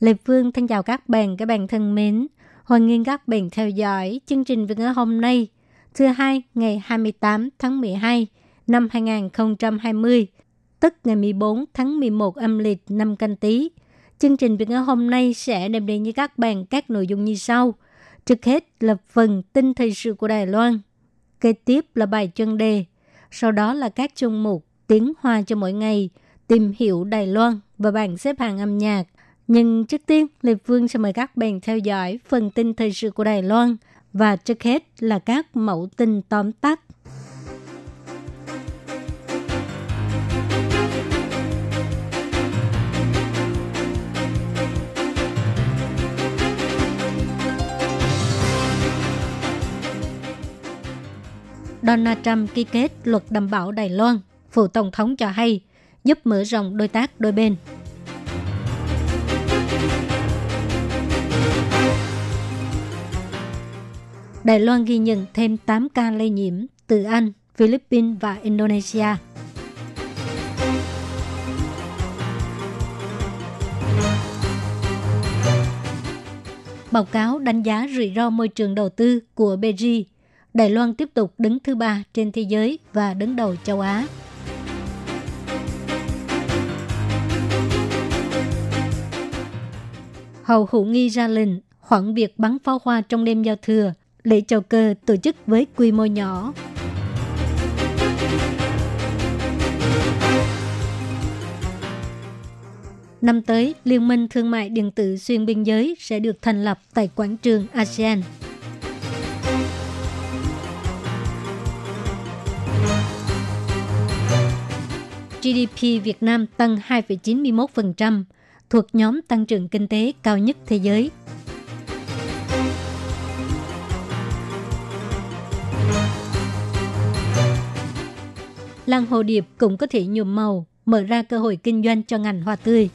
Lê Phương thân chào các bạn, các bạn thân mến. Hoan nghênh các bạn theo dõi chương trình Việt ngữ hôm nay, thứ hai ngày 28 tháng 12 năm 2020, tức ngày 14 tháng 11 âm lịch năm canh tí. Chương trình Việt ngữ hôm nay sẽ đem đến với các bạn các nội dung như sau. Trước hết là phần tin thời sự của Đài Loan. Kế tiếp là bài chân đề. Sau đó là các chương mục tiếng hoa cho mỗi ngày, tìm hiểu Đài Loan và bảng xếp hạng âm nhạc. Nhưng trước tiên, Lê Phương sẽ mời các bạn theo dõi phần tin thời sự của Đài Loan và trước hết là các mẫu tin tóm tắt. Donald Trump ký kết luật đảm bảo Đài Loan. Phụ Tổng thống cho hay giúp mở rộng đối tác đôi bên. Đài Loan ghi nhận thêm 8 ca lây nhiễm từ Anh, Philippines và Indonesia. Báo cáo đánh giá rủi ro môi trường đầu tư của BG, Đài Loan tiếp tục đứng thứ ba trên thế giới và đứng đầu châu Á. Hầu Hữu Nghi ra lệnh hoãn việc bắn pháo hoa trong đêm giao thừa lễ chào cờ tổ chức với quy mô nhỏ. Năm tới, Liên minh Thương mại Điện tử Xuyên Biên giới sẽ được thành lập tại quảng trường ASEAN. GDP Việt Nam tăng 2,91%, thuộc nhóm tăng trưởng kinh tế cao nhất thế giới. Làng hồ điệp cũng có thể nhuộm màu, mở ra cơ hội kinh doanh cho ngành hoa tươi.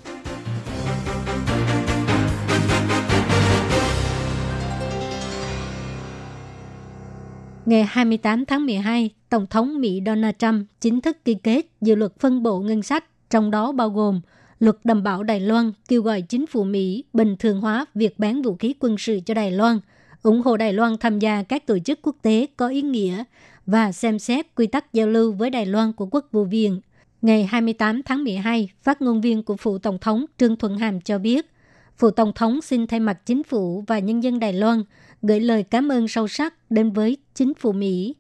Ngày 28 tháng 12, Tổng thống Mỹ Donald Trump chính thức ký kết dự luật phân bổ ngân sách, trong đó bao gồm luật đảm bảo Đài Loan kêu gọi chính phủ Mỹ bình thường hóa việc bán vũ khí quân sự cho Đài Loan, ủng hộ Đài Loan tham gia các tổ chức quốc tế có ý nghĩa và xem xét quy tắc giao lưu với Đài Loan của quốc vụ viện. Ngày 28 tháng 12, phát ngôn viên của Phụ Tổng thống Trương Thuận Hàm cho biết, Phụ Tổng thống xin thay mặt chính phủ và nhân dân Đài Loan gửi lời cảm ơn sâu sắc đến với chính phủ Mỹ.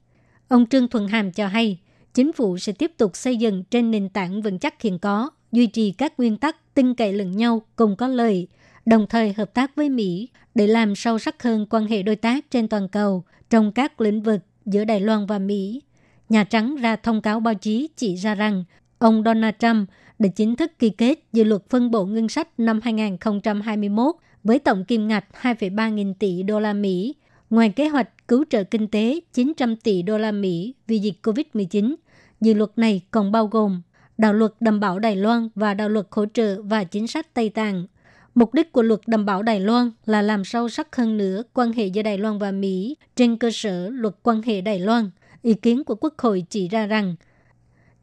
Ông Trương Thuận Hàm cho hay, chính phủ sẽ tiếp tục xây dựng trên nền tảng vững chắc hiện có, duy trì các nguyên tắc tin cậy lẫn nhau cùng có lợi, đồng thời hợp tác với Mỹ để làm sâu sắc hơn quan hệ đối tác trên toàn cầu trong các lĩnh vực giữa Đài Loan và Mỹ. Nhà Trắng ra thông cáo báo chí chỉ ra rằng ông Donald Trump đã chính thức ký kết dự luật phân bổ ngân sách năm 2021 với tổng kim ngạch 2,3 nghìn tỷ đô la Mỹ, ngoài kế hoạch cứu trợ kinh tế 900 tỷ đô la Mỹ vì dịch COVID-19. Dự luật này còn bao gồm đạo luật đảm bảo Đài Loan và đạo luật hỗ trợ và chính sách Tây Tạng. Mục đích của luật đảm bảo Đài Loan là làm sâu sắc hơn nữa quan hệ giữa Đài Loan và Mỹ trên cơ sở luật quan hệ Đài Loan. Ý kiến của Quốc hội chỉ ra rằng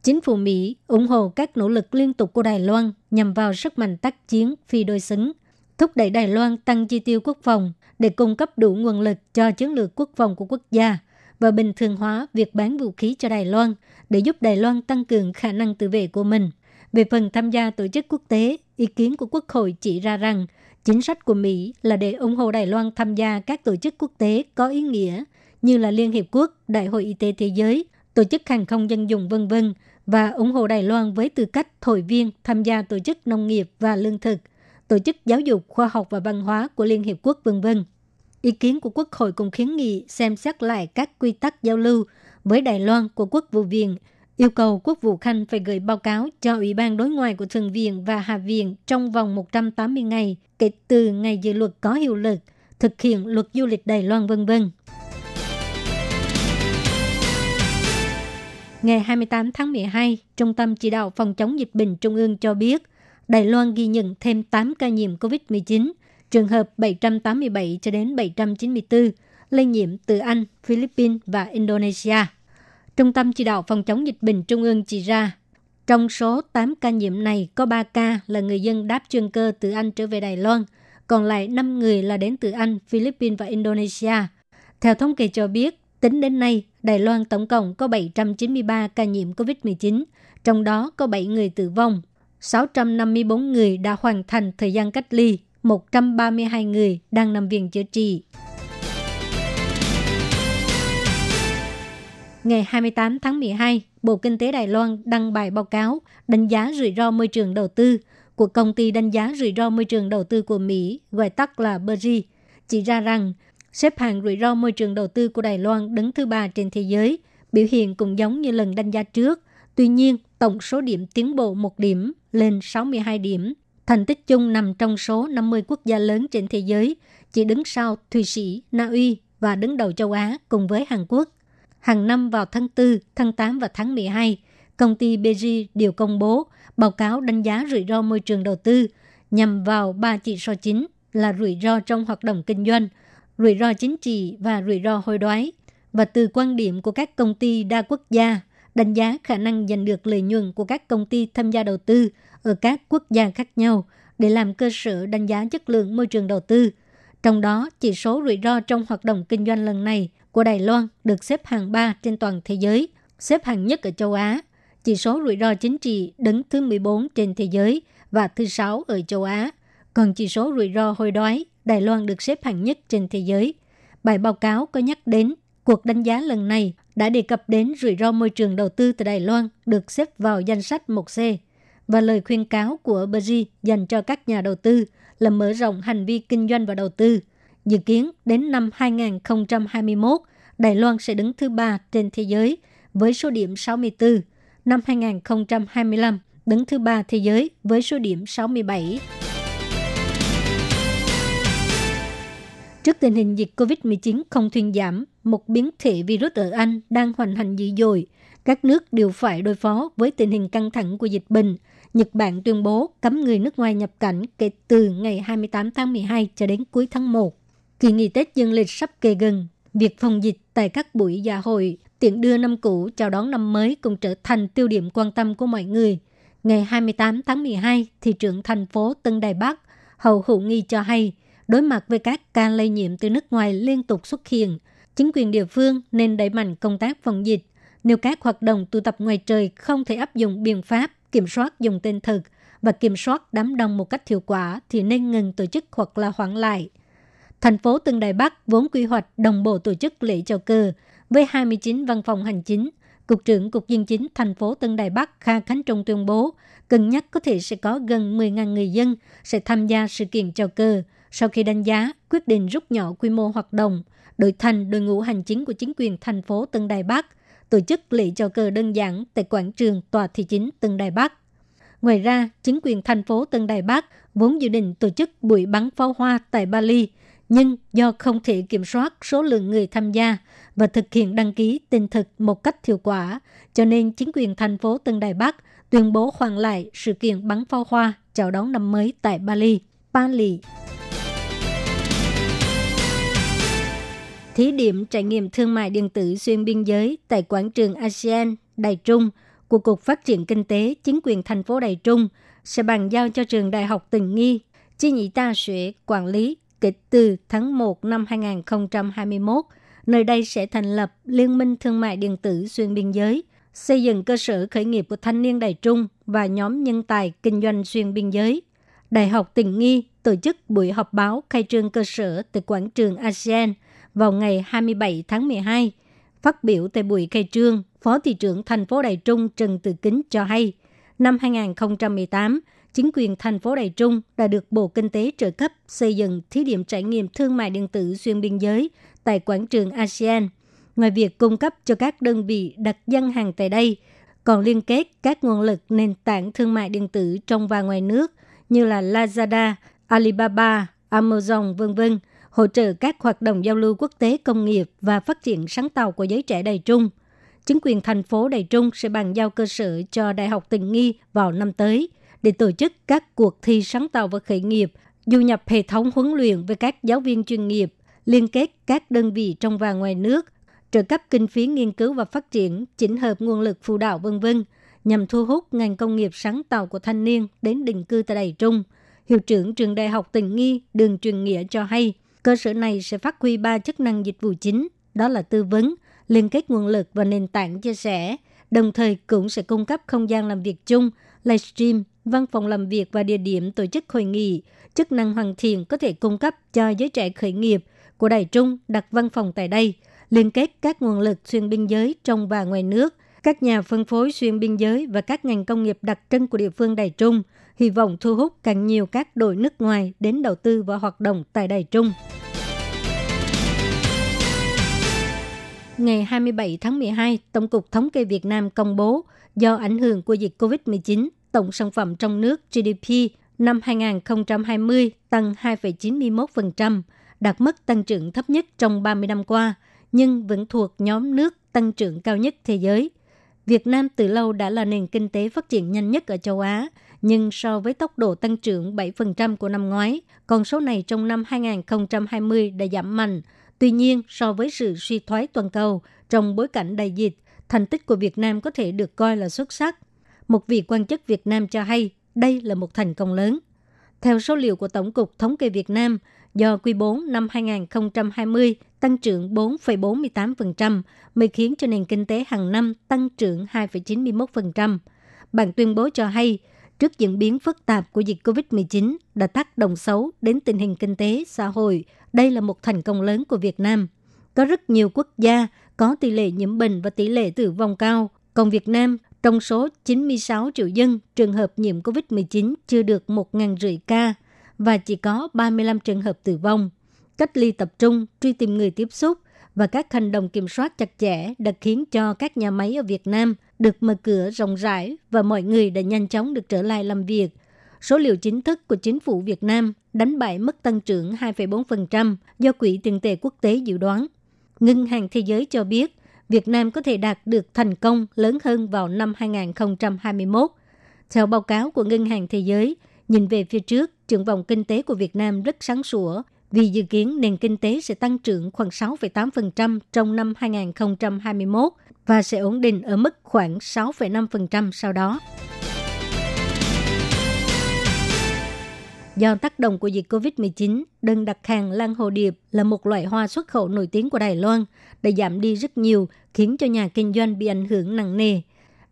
chính phủ Mỹ ủng hộ các nỗ lực liên tục của Đài Loan nhằm vào sức mạnh tác chiến phi đối xứng, thúc đẩy Đài Loan tăng chi tiêu quốc phòng để cung cấp đủ nguồn lực cho chiến lược quốc phòng của quốc gia và bình thường hóa việc bán vũ khí cho Đài Loan để giúp Đài Loan tăng cường khả năng tự vệ của mình. Về phần tham gia tổ chức quốc tế, ý kiến của Quốc hội chỉ ra rằng chính sách của Mỹ là để ủng hộ Đài Loan tham gia các tổ chức quốc tế có ý nghĩa như là Liên Hiệp Quốc, Đại hội Y tế Thế giới, Tổ chức Hàng không Dân dụng vân vân và ủng hộ Đài Loan với tư cách hội viên tham gia Tổ chức Nông nghiệp và Lương thực, Tổ chức Giáo dục, Khoa học và Văn hóa của Liên Hiệp Quốc vân vân. Ý kiến của Quốc hội cũng kiến nghị xem xét lại các quy tắc giao lưu với Đài Loan của Quốc vụ viện yêu cầu Quốc vụ Khanh phải gửi báo cáo cho Ủy ban đối ngoại của Thượng viện và Hạ viện trong vòng 180 ngày kể từ ngày dự luật có hiệu lực, thực hiện luật du lịch Đài Loan vân vân. Ngày 28 tháng 12, Trung tâm Chỉ đạo Phòng chống dịch bệnh Trung ương cho biết, Đài Loan ghi nhận thêm 8 ca nhiễm COVID-19, trường hợp 787 cho đến 794, lây nhiễm từ Anh, Philippines và Indonesia. Trung tâm Chỉ đạo Phòng chống dịch bệnh Trung ương chỉ ra, trong số 8 ca nhiễm này có 3 ca là người dân đáp chuyên cơ từ Anh trở về Đài Loan, còn lại 5 người là đến từ Anh, Philippines và Indonesia. Theo thống kê cho biết, tính đến nay, Đài Loan tổng cộng có 793 ca nhiễm COVID-19, trong đó có 7 người tử vong, 654 người đã hoàn thành thời gian cách ly, 132 người đang nằm viện chữa trị. Ngày 28 tháng 12, Bộ Kinh tế Đài Loan đăng bài báo cáo đánh giá rủi ro môi trường đầu tư của công ty đánh giá rủi ro môi trường đầu tư của Mỹ, gọi tắt là BRI, chỉ ra rằng xếp hạng rủi ro môi trường đầu tư của Đài Loan đứng thứ ba trên thế giới, biểu hiện cũng giống như lần đánh giá trước. Tuy nhiên, tổng số điểm tiến bộ một điểm lên 62 điểm. Thành tích chung nằm trong số 50 quốc gia lớn trên thế giới, chỉ đứng sau Thụy Sĩ, Na Uy và đứng đầu châu Á cùng với Hàn Quốc. Hàng năm vào tháng 4, tháng 8 và tháng 12, công ty BG đều công bố báo cáo đánh giá rủi ro môi trường đầu tư nhằm vào ba chỉ số chính là rủi ro trong hoạt động kinh doanh, rủi ro chính trị và rủi ro hối đoái. Và từ quan điểm của các công ty đa quốc gia, đánh giá khả năng giành được lợi nhuận của các công ty tham gia đầu tư ở các quốc gia khác nhau để làm cơ sở đánh giá chất lượng môi trường đầu tư. Trong đó, chỉ số rủi ro trong hoạt động kinh doanh lần này của Đài Loan được xếp hạng 3 trên toàn thế giới, xếp hạng nhất ở châu Á. Chỉ số rủi ro chính trị đứng thứ 14 trên thế giới và thứ 6 ở châu Á. Còn chỉ số rủi ro hôi đói, Đài Loan được xếp hạng nhất trên thế giới. Bài báo cáo có nhắc đến cuộc đánh giá lần này đã đề cập đến rủi ro môi trường đầu tư tại Đài Loan được xếp vào danh sách 1C và lời khuyên cáo của Bergy dành cho các nhà đầu tư là mở rộng hành vi kinh doanh và đầu tư. Dự kiến đến năm 2021, Đài Loan sẽ đứng thứ ba trên thế giới với số điểm 64. Năm 2025, đứng thứ ba thế giới với số điểm 67. Trước tình hình dịch COVID-19 không thuyên giảm, một biến thể virus ở Anh đang hoành hành dữ dội. Các nước đều phải đối phó với tình hình căng thẳng của dịch bệnh. Nhật Bản tuyên bố cấm người nước ngoài nhập cảnh kể từ ngày 28 tháng 12 cho đến cuối tháng 1. Kỳ nghỉ Tết dương lịch sắp kề gần, việc phòng dịch tại các buổi dạ hội, tiện đưa năm cũ chào đón năm mới cũng trở thành tiêu điểm quan tâm của mọi người. Ngày 28 tháng 12, thị trưởng thành phố Tân Đài Bắc, Hậu Hữu Nghi cho hay, đối mặt với các ca lây nhiễm từ nước ngoài liên tục xuất hiện, chính quyền địa phương nên đẩy mạnh công tác phòng dịch. Nếu các hoạt động tụ tập ngoài trời không thể áp dụng biện pháp kiểm soát dùng tên thực và kiểm soát đám đông một cách hiệu quả thì nên ngừng tổ chức hoặc là hoãn lại – Thành phố Tân Đài Bắc vốn quy hoạch đồng bộ tổ chức lễ chào cờ với 29 văn phòng hành chính. Cục trưởng Cục Dân chính thành phố Tân Đài Bắc Kha Khánh Trung tuyên bố, cân nhắc có thể sẽ có gần 10.000 người dân sẽ tham gia sự kiện chào cờ. Sau khi đánh giá, quyết định rút nhỏ quy mô hoạt động, đổi thành đội ngũ hành chính của chính quyền thành phố Tân Đài Bắc, tổ chức lễ chào cờ đơn giản tại quảng trường tòa thị chính Tân Đài Bắc. Ngoài ra, chính quyền thành phố Tân Đài Bắc vốn dự định tổ chức buổi bắn pháo hoa tại Bali – nhưng do không thể kiểm soát số lượng người tham gia và thực hiện đăng ký tình thực một cách hiệu quả, cho nên chính quyền thành phố Tân Đài Bắc tuyên bố hoàn lại sự kiện bắn pháo hoa chào đón năm mới tại Bali, Bali. Thí điểm trải nghiệm thương mại điện tử xuyên biên giới tại quảng trường ASEAN Đài Trung của Cục Phát triển Kinh tế Chính quyền thành phố Đài Trung sẽ bàn giao cho trường Đại học Tình Nghi, Chi nhị ta sẽ quản lý kể từ tháng 1 năm 2021, nơi đây sẽ thành lập Liên minh Thương mại Điện tử xuyên biên giới, xây dựng cơ sở khởi nghiệp của thanh niên Đài Trung và nhóm nhân tài kinh doanh xuyên biên giới. Đại học Tình Nghi tổ chức buổi họp báo khai trương cơ sở tại quảng trường ASEAN vào ngày 27 tháng 12. Phát biểu tại buổi khai trương, Phó thị trưởng thành phố Đài Trung Trần Từ Kính cho hay, năm 2018, chính quyền thành phố Đài Trung đã được Bộ Kinh tế trợ cấp xây dựng thí điểm trải nghiệm thương mại điện tử xuyên biên giới tại quảng trường ASEAN. Ngoài việc cung cấp cho các đơn vị đặt dân hàng tại đây, còn liên kết các nguồn lực nền tảng thương mại điện tử trong và ngoài nước như là Lazada, Alibaba, Amazon, vân vân hỗ trợ các hoạt động giao lưu quốc tế công nghiệp và phát triển sáng tạo của giới trẻ Đài Trung. Chính quyền thành phố Đài Trung sẽ bàn giao cơ sở cho Đại học Tình Nghi vào năm tới để tổ chức các cuộc thi sáng tạo và khởi nghiệp, du nhập hệ thống huấn luyện với các giáo viên chuyên nghiệp, liên kết các đơn vị trong và ngoài nước, trợ cấp kinh phí nghiên cứu và phát triển, chỉnh hợp nguồn lực phụ đạo vân vân nhằm thu hút ngành công nghiệp sáng tạo của thanh niên đến định cư tại Đài Trung. Hiệu trưởng trường Đại học Tình Nghi Đường Truyền Nghĩa cho hay, cơ sở này sẽ phát huy ba chức năng dịch vụ chính, đó là tư vấn, liên kết nguồn lực và nền tảng chia sẻ, đồng thời cũng sẽ cung cấp không gian làm việc chung, livestream, văn phòng làm việc và địa điểm tổ chức hội nghị, chức năng hoàn thiện có thể cung cấp cho giới trẻ khởi nghiệp của Đài Trung đặt văn phòng tại đây, liên kết các nguồn lực xuyên biên giới trong và ngoài nước, các nhà phân phối xuyên biên giới và các ngành công nghiệp đặc trưng của địa phương Đài Trung, hy vọng thu hút càng nhiều các đội nước ngoài đến đầu tư và hoạt động tại Đài Trung. Ngày 27 tháng 12, Tổng cục Thống kê Việt Nam công bố do ảnh hưởng của dịch COVID-19, tổng sản phẩm trong nước GDP năm 2020 tăng 2,91%, đạt mức tăng trưởng thấp nhất trong 30 năm qua, nhưng vẫn thuộc nhóm nước tăng trưởng cao nhất thế giới. Việt Nam từ lâu đã là nền kinh tế phát triển nhanh nhất ở châu Á, nhưng so với tốc độ tăng trưởng 7% của năm ngoái, con số này trong năm 2020 đã giảm mạnh. Tuy nhiên, so với sự suy thoái toàn cầu trong bối cảnh đại dịch, thành tích của Việt Nam có thể được coi là xuất sắc. Một vị quan chức Việt Nam cho hay đây là một thành công lớn. Theo số liệu của Tổng cục Thống kê Việt Nam, do quý 4 năm 2020 tăng trưởng 4,48% mới khiến cho nền kinh tế hàng năm tăng trưởng 2,91%. Bản tuyên bố cho hay, trước diễn biến phức tạp của dịch COVID-19 đã tác động xấu đến tình hình kinh tế, xã hội, đây là một thành công lớn của Việt Nam. Có rất nhiều quốc gia có tỷ lệ nhiễm bệnh và tỷ lệ tử vong cao, còn Việt Nam trong số 96 triệu dân, trường hợp nhiễm COVID-19 chưa được 1.500 ca và chỉ có 35 trường hợp tử vong. Cách ly tập trung, truy tìm người tiếp xúc và các hành động kiểm soát chặt chẽ đã khiến cho các nhà máy ở Việt Nam được mở cửa rộng rãi và mọi người đã nhanh chóng được trở lại làm việc. Số liệu chính thức của chính phủ Việt Nam đánh bại mức tăng trưởng 2,4% do Quỹ tiền tệ quốc tế dự đoán. Ngân hàng Thế giới cho biết Việt Nam có thể đạt được thành công lớn hơn vào năm 2021. Theo báo cáo của Ngân hàng Thế giới, nhìn về phía trước, triển vọng kinh tế của Việt Nam rất sáng sủa vì dự kiến nền kinh tế sẽ tăng trưởng khoảng 6,8% trong năm 2021 và sẽ ổn định ở mức khoảng 6,5% sau đó. Do tác động của dịch COVID-19, đơn đặt hàng lan hồ điệp là một loại hoa xuất khẩu nổi tiếng của Đài Loan đã giảm đi rất nhiều, khiến cho nhà kinh doanh bị ảnh hưởng nặng nề.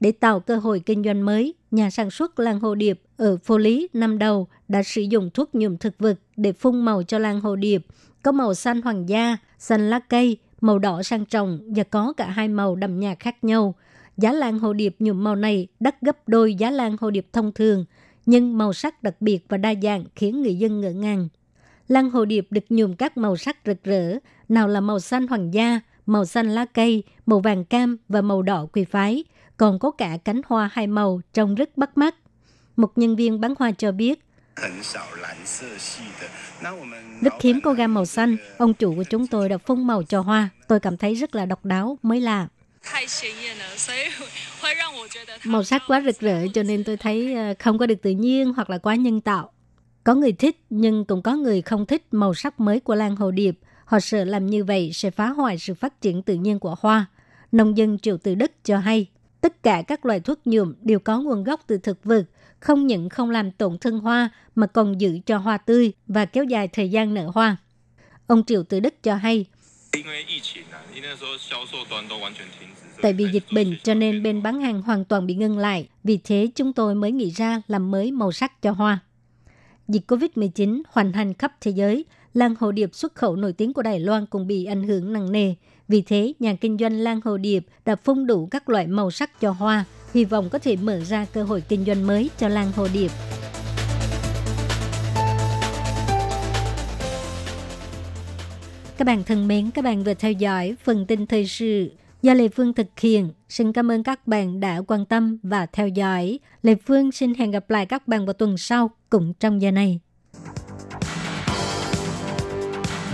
Để tạo cơ hội kinh doanh mới, nhà sản xuất lan hồ điệp ở Phố Lý năm đầu đã sử dụng thuốc nhuộm thực vật để phun màu cho lan hồ điệp, có màu xanh hoàng gia, xanh lá cây, màu đỏ sang trọng và có cả hai màu đậm nhạt khác nhau. Giá lan hồ điệp nhuộm màu này đắt gấp đôi giá lan hồ điệp thông thường – nhưng màu sắc đặc biệt và đa dạng khiến người dân ngỡ ngàng. Lan hồ điệp được nhuộm các màu sắc rực rỡ, nào là màu xanh hoàng gia, màu xanh lá cây, màu vàng cam và màu đỏ quỳ phái, còn có cả cánh hoa hai màu trông rất bắt mắt. Một nhân viên bán hoa cho biết, rất hiếm có gam màu xanh, ông chủ của chúng tôi đã phun màu cho hoa, tôi cảm thấy rất là độc đáo, mới lạ. Màu sắc quá rực rỡ cho nên tôi thấy ờ, không có được tự nhiên hoặc là quá nhân tạo. Có người thích nhưng cũng có người không thích màu sắc mới của lan hồ điệp. Họ sợ làm như vậy sẽ phá hoại sự phát triển tự nhiên của hoa. Nông dân Triệu Từ Đức cho hay, tất cả các loại thuốc nhuộm đều có nguồn gốc từ thực vật, không những không làm tổn thương hoa mà còn giữ cho hoa tươi và kéo dài thời gian nở hoa. Ông Triệu Từ Đức cho hay, Tại vì dịch bệnh cho nên bên bán hàng hoàn toàn bị ngưng lại. Vì thế chúng tôi mới nghĩ ra làm mới màu sắc cho hoa. Dịch COVID-19 hoành hành khắp thế giới, lan hồ điệp xuất khẩu nổi tiếng của Đài Loan cũng bị ảnh hưởng nặng nề. Vì thế, nhà kinh doanh lan hồ điệp đã phun đủ các loại màu sắc cho hoa, hy vọng có thể mở ra cơ hội kinh doanh mới cho lan hồ điệp. Các bạn thân mến, các bạn vừa theo dõi phần tin thời sự do Lê Phương thực hiện. Xin cảm ơn các bạn đã quan tâm và theo dõi. Lê Phương xin hẹn gặp lại các bạn vào tuần sau cùng trong giờ này.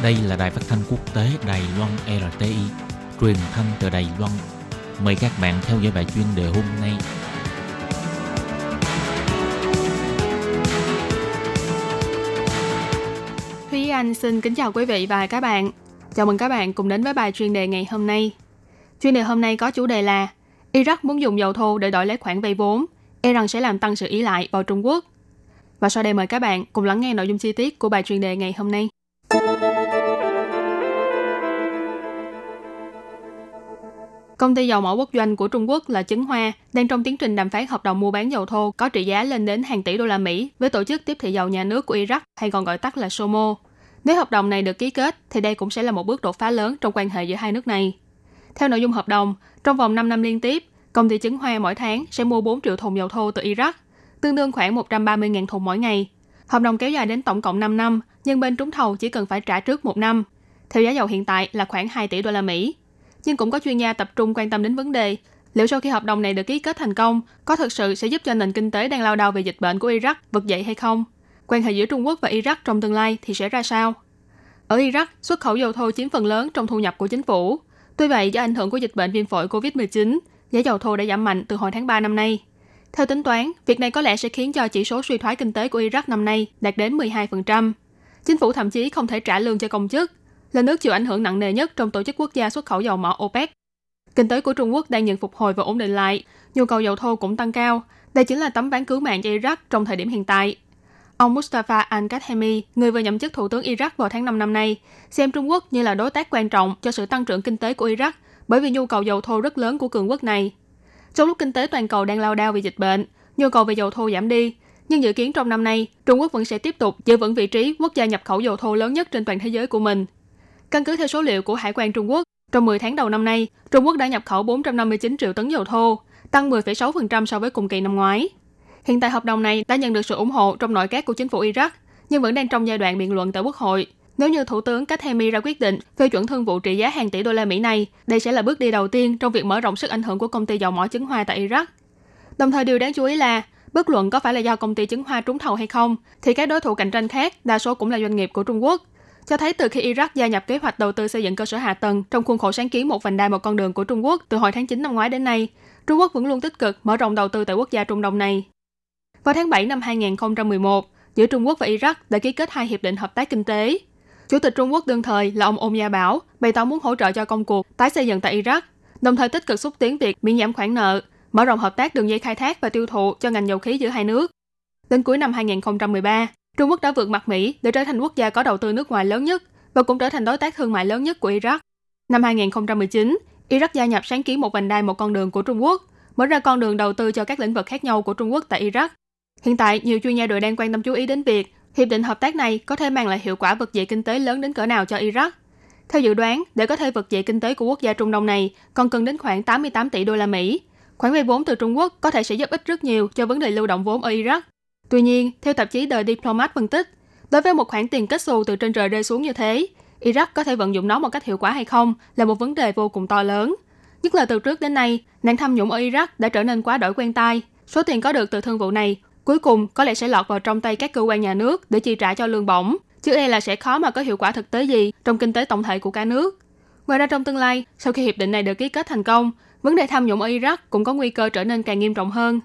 Đây là đài phát thanh quốc tế Đài Loan RTI, truyền thanh từ Đài Loan. Mời các bạn theo dõi bài chuyên đề hôm nay. Anh xin kính chào quý vị và các bạn. Chào mừng các bạn cùng đến với bài chuyên đề ngày hôm nay. Chuyên đề hôm nay có chủ đề là Iraq muốn dùng dầu thô để đổi lấy khoản vay vốn, e rằng sẽ làm tăng sự ý lại vào Trung Quốc. Và sau đây mời các bạn cùng lắng nghe nội dung chi tiết của bài chuyên đề ngày hôm nay. Công ty dầu mỏ quốc doanh của Trung Quốc là Trấn Hoa đang trong tiến trình đàm phán hợp đồng mua bán dầu thô có trị giá lên đến hàng tỷ đô la Mỹ với tổ chức tiếp thị dầu nhà nước của Iraq hay còn gọi tắt là SOMO. Nếu hợp đồng này được ký kết thì đây cũng sẽ là một bước đột phá lớn trong quan hệ giữa hai nước này. Theo nội dung hợp đồng, trong vòng 5 năm liên tiếp, công ty Chứng Hoa mỗi tháng sẽ mua 4 triệu thùng dầu thô từ Iraq, tương đương khoảng 130.000 thùng mỗi ngày. Hợp đồng kéo dài đến tổng cộng 5 năm, nhưng bên trúng thầu chỉ cần phải trả trước một năm. Theo giá dầu hiện tại là khoảng 2 tỷ đô la Mỹ nhưng cũng có chuyên gia tập trung quan tâm đến vấn đề liệu sau khi hợp đồng này được ký kết thành công, có thực sự sẽ giúp cho nền kinh tế đang lao đao về dịch bệnh của Iraq vực dậy hay không? Quan hệ giữa Trung Quốc và Iraq trong tương lai thì sẽ ra sao? Ở Iraq, xuất khẩu dầu thô chiếm phần lớn trong thu nhập của chính phủ. Tuy vậy, do ảnh hưởng của dịch bệnh viêm phổi COVID-19, giá dầu thô đã giảm mạnh từ hồi tháng 3 năm nay. Theo tính toán, việc này có lẽ sẽ khiến cho chỉ số suy thoái kinh tế của Iraq năm nay đạt đến 12%. Chính phủ thậm chí không thể trả lương cho công chức, là nước chịu ảnh hưởng nặng nề nhất trong tổ chức quốc gia xuất khẩu dầu mỏ OPEC. Kinh tế của Trung Quốc đang dần phục hồi và ổn định lại, nhu cầu dầu thô cũng tăng cao. Đây chính là tấm ván cứu mạng cho Iraq trong thời điểm hiện tại. Ông Mustafa al-Kadhemi, người vừa nhậm chức thủ tướng Iraq vào tháng 5 năm nay, xem Trung Quốc như là đối tác quan trọng cho sự tăng trưởng kinh tế của Iraq bởi vì nhu cầu dầu thô rất lớn của cường quốc này. Trong lúc kinh tế toàn cầu đang lao đao vì dịch bệnh, nhu cầu về dầu thô giảm đi, nhưng dự kiến trong năm nay, Trung Quốc vẫn sẽ tiếp tục giữ vững vị trí quốc gia nhập khẩu dầu thô lớn nhất trên toàn thế giới của mình. Căn cứ theo số liệu của Hải quan Trung Quốc, trong 10 tháng đầu năm nay, Trung Quốc đã nhập khẩu 459 triệu tấn dầu thô, tăng 10,6% so với cùng kỳ năm ngoái. Hiện tại hợp đồng này đã nhận được sự ủng hộ trong nội các của chính phủ Iraq, nhưng vẫn đang trong giai đoạn biện luận tại Quốc hội. Nếu như Thủ tướng Kathemi ra quyết định phê chuẩn thương vụ trị giá hàng tỷ đô la Mỹ này, đây sẽ là bước đi đầu tiên trong việc mở rộng sức ảnh hưởng của công ty dầu mỏ trứng hoa tại Iraq. Đồng thời điều đáng chú ý là, bất luận có phải là do công ty trứng hoa trúng thầu hay không, thì các đối thủ cạnh tranh khác đa số cũng là doanh nghiệp của Trung Quốc cho thấy từ khi Iraq gia nhập kế hoạch đầu tư xây dựng cơ sở hạ tầng trong khuôn khổ sáng kiến một vành đai một con đường của Trung Quốc từ hồi tháng 9 năm ngoái đến nay, Trung Quốc vẫn luôn tích cực mở rộng đầu tư tại quốc gia Trung Đông này. Vào tháng 7 năm 2011, giữa Trung Quốc và Iraq đã ký kết hai hiệp định hợp tác kinh tế. Chủ tịch Trung Quốc đương thời là ông Ôn Gia Bảo bày tỏ muốn hỗ trợ cho công cuộc tái xây dựng tại Iraq, đồng thời tích cực xúc tiến việc miễn giảm khoản nợ, mở rộng hợp tác đường dây khai thác và tiêu thụ cho ngành dầu khí giữa hai nước. Đến cuối năm 2013, Trung Quốc đã vượt mặt Mỹ để trở thành quốc gia có đầu tư nước ngoài lớn nhất và cũng trở thành đối tác thương mại lớn nhất của Iraq. Năm 2019, Iraq gia nhập sáng kiến một vành đai một con đường của Trung Quốc, mở ra con đường đầu tư cho các lĩnh vực khác nhau của Trung Quốc tại Iraq. Hiện tại, nhiều chuyên gia đội đang quan tâm chú ý đến việc hiệp định hợp tác này có thể mang lại hiệu quả vực dậy kinh tế lớn đến cỡ nào cho Iraq. Theo dự đoán, để có thể vực dậy kinh tế của quốc gia Trung Đông này, còn cần đến khoảng 88 tỷ đô la Mỹ. Khoản vay vốn từ Trung Quốc có thể sẽ giúp ích rất nhiều cho vấn đề lưu động vốn ở Iraq. Tuy nhiên, theo tạp chí The Diplomat phân tích, đối với một khoản tiền kết xù từ trên trời rơi xuống như thế, Iraq có thể vận dụng nó một cách hiệu quả hay không là một vấn đề vô cùng to lớn. Nhất là từ trước đến nay, nạn tham nhũng ở Iraq đã trở nên quá đổi quen tai. Số tiền có được từ thương vụ này cuối cùng có lẽ sẽ lọt vào trong tay các cơ quan nhà nước để chi trả cho lương bổng, chứ e là sẽ khó mà có hiệu quả thực tế gì trong kinh tế tổng thể của cả nước. Ngoài ra trong tương lai, sau khi hiệp định này được ký kết thành công, vấn đề tham nhũng ở Iraq cũng có nguy cơ trở nên càng nghiêm trọng hơn.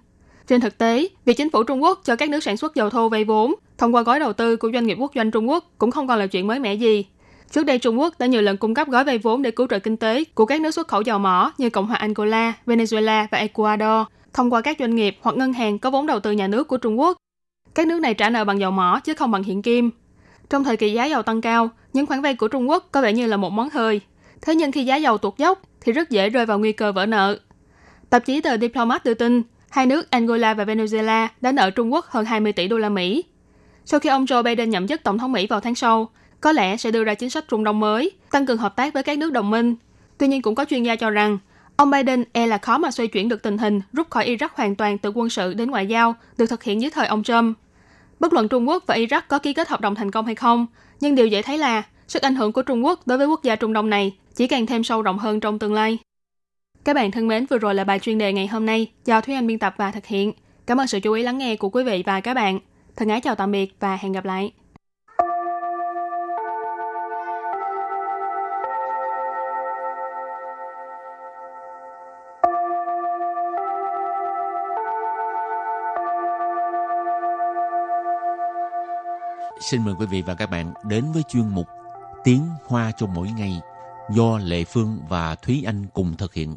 Trên thực tế, việc chính phủ Trung Quốc cho các nước sản xuất dầu thô vay vốn thông qua gói đầu tư của doanh nghiệp quốc doanh Trung Quốc cũng không còn là chuyện mới mẻ gì. Trước đây Trung Quốc đã nhiều lần cung cấp gói vay vốn để cứu trợ kinh tế của các nước xuất khẩu dầu mỏ như Cộng hòa Angola, Venezuela và Ecuador thông qua các doanh nghiệp hoặc ngân hàng có vốn đầu tư nhà nước của Trung Quốc. Các nước này trả nợ bằng dầu mỏ chứ không bằng hiện kim. Trong thời kỳ giá dầu tăng cao, những khoản vay của Trung Quốc có vẻ như là một món hời. Thế nhưng khi giá dầu tuột dốc thì rất dễ rơi vào nguy cơ vỡ nợ. Tạp chí tờ Diplomat đưa tin, hai nước Angola và Venezuela đã nợ Trung Quốc hơn 20 tỷ đô la Mỹ. Sau khi ông Joe Biden nhậm chức tổng thống Mỹ vào tháng sau, có lẽ sẽ đưa ra chính sách Trung Đông mới, tăng cường hợp tác với các nước đồng minh. Tuy nhiên cũng có chuyên gia cho rằng, ông Biden e là khó mà xoay chuyển được tình hình rút khỏi Iraq hoàn toàn từ quân sự đến ngoại giao được thực hiện dưới thời ông Trump. Bất luận Trung Quốc và Iraq có ký kết hợp đồng thành công hay không, nhưng điều dễ thấy là sức ảnh hưởng của Trung Quốc đối với quốc gia Trung Đông này chỉ càng thêm sâu rộng hơn trong tương lai. Các bạn thân mến, vừa rồi là bài chuyên đề ngày hôm nay do Thúy Anh biên tập và thực hiện. Cảm ơn sự chú ý lắng nghe của quý vị và các bạn. Thân ái chào tạm biệt và hẹn gặp lại. Xin mời quý vị và các bạn đến với chuyên mục Tiếng Hoa cho mỗi ngày do Lệ Phương và Thúy Anh cùng thực hiện.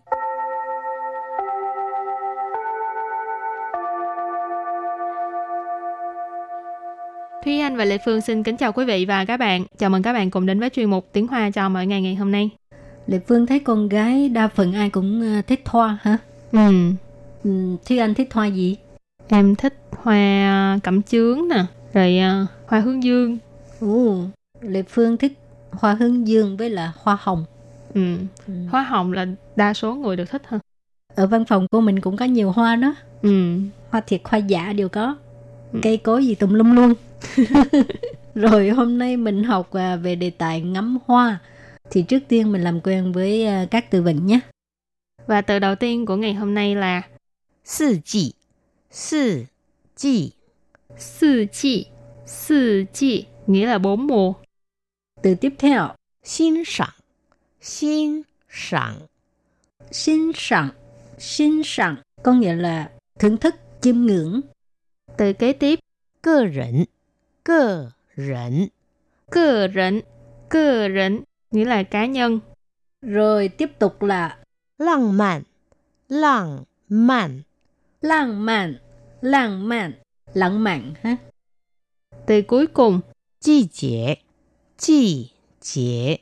Thúy Anh và Lệ Phương xin kính chào quý vị và các bạn. Chào mừng các bạn cùng đến với chuyên mục Tiếng Hoa cho mỗi ngày ngày hôm nay. Lệ Phương thấy con gái đa phần ai cũng ờ, thích hoa hả? Ừ, Ừ, Thúy Anh thích hoa gì? em thích hoa cẩm chướng nè, rồi à, hoa hướng dương. Ồ, Lệ Phương thích hoa hướng dương với là hoa hồng. Ừ, Ừ. hoa hồng là đa số người được thích hơn. Ở văn phòng của mình cũng có nhiều hoa đó. Ừ, Hoa thiệt, hoa giả đều có. Ừ. Cây cối gì tùm lum luôn. Rồi hôm nay mình học à, về đề tài ngắm hoa. Thì trước tiên mình làm quen với à, các từ vựng nhé. và từ đầu tiên của ngày hôm nay là 四季，四季， Sư chi, sư chi nghĩa là bốn mùa. Từ tiếp theo, xin sảng, xin sảng. Xin sảng, xin sảng có nghĩa là thưởng thức, chiêm ngưỡng. Từ kế tiếp, cơ rỉnh, cơ rỉnh. Cơ rỉnh, cơ rỉnh nghĩa là cá nhân. Rồi tiếp tục là lãng mạn, lãng mạn. Lãng mạn, lãng mạn lãng mạn ha. Từ cuối cùng 季节，季节，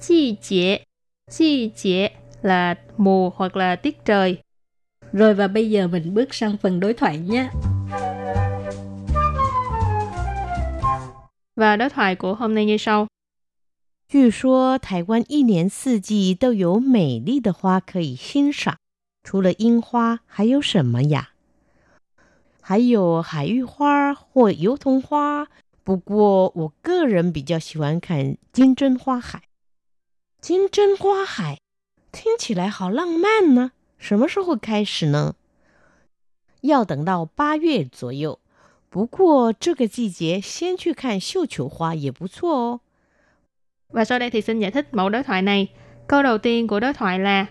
chi chế. Chi chế là mùa hoặc là tiết trời. Rồi và bây giờ mình bước sang phần đối thoại nhé. Và đối thoại của hôm nay như sau. 据说台湾一年四季都有美丽的花可以欣赏，除了樱花，还有什么呀？ 还有海芋花或油桐花。不过我个人比较喜欢看金针花海。金针花海听起来好浪漫呢，什么时候开始呢？要等到八月左右。不过这个季节先去看绣球花也不错哦。 Và sau đây thì xin giải thích mẫu đối thoại này. Câu đầu tiên của đối thoại là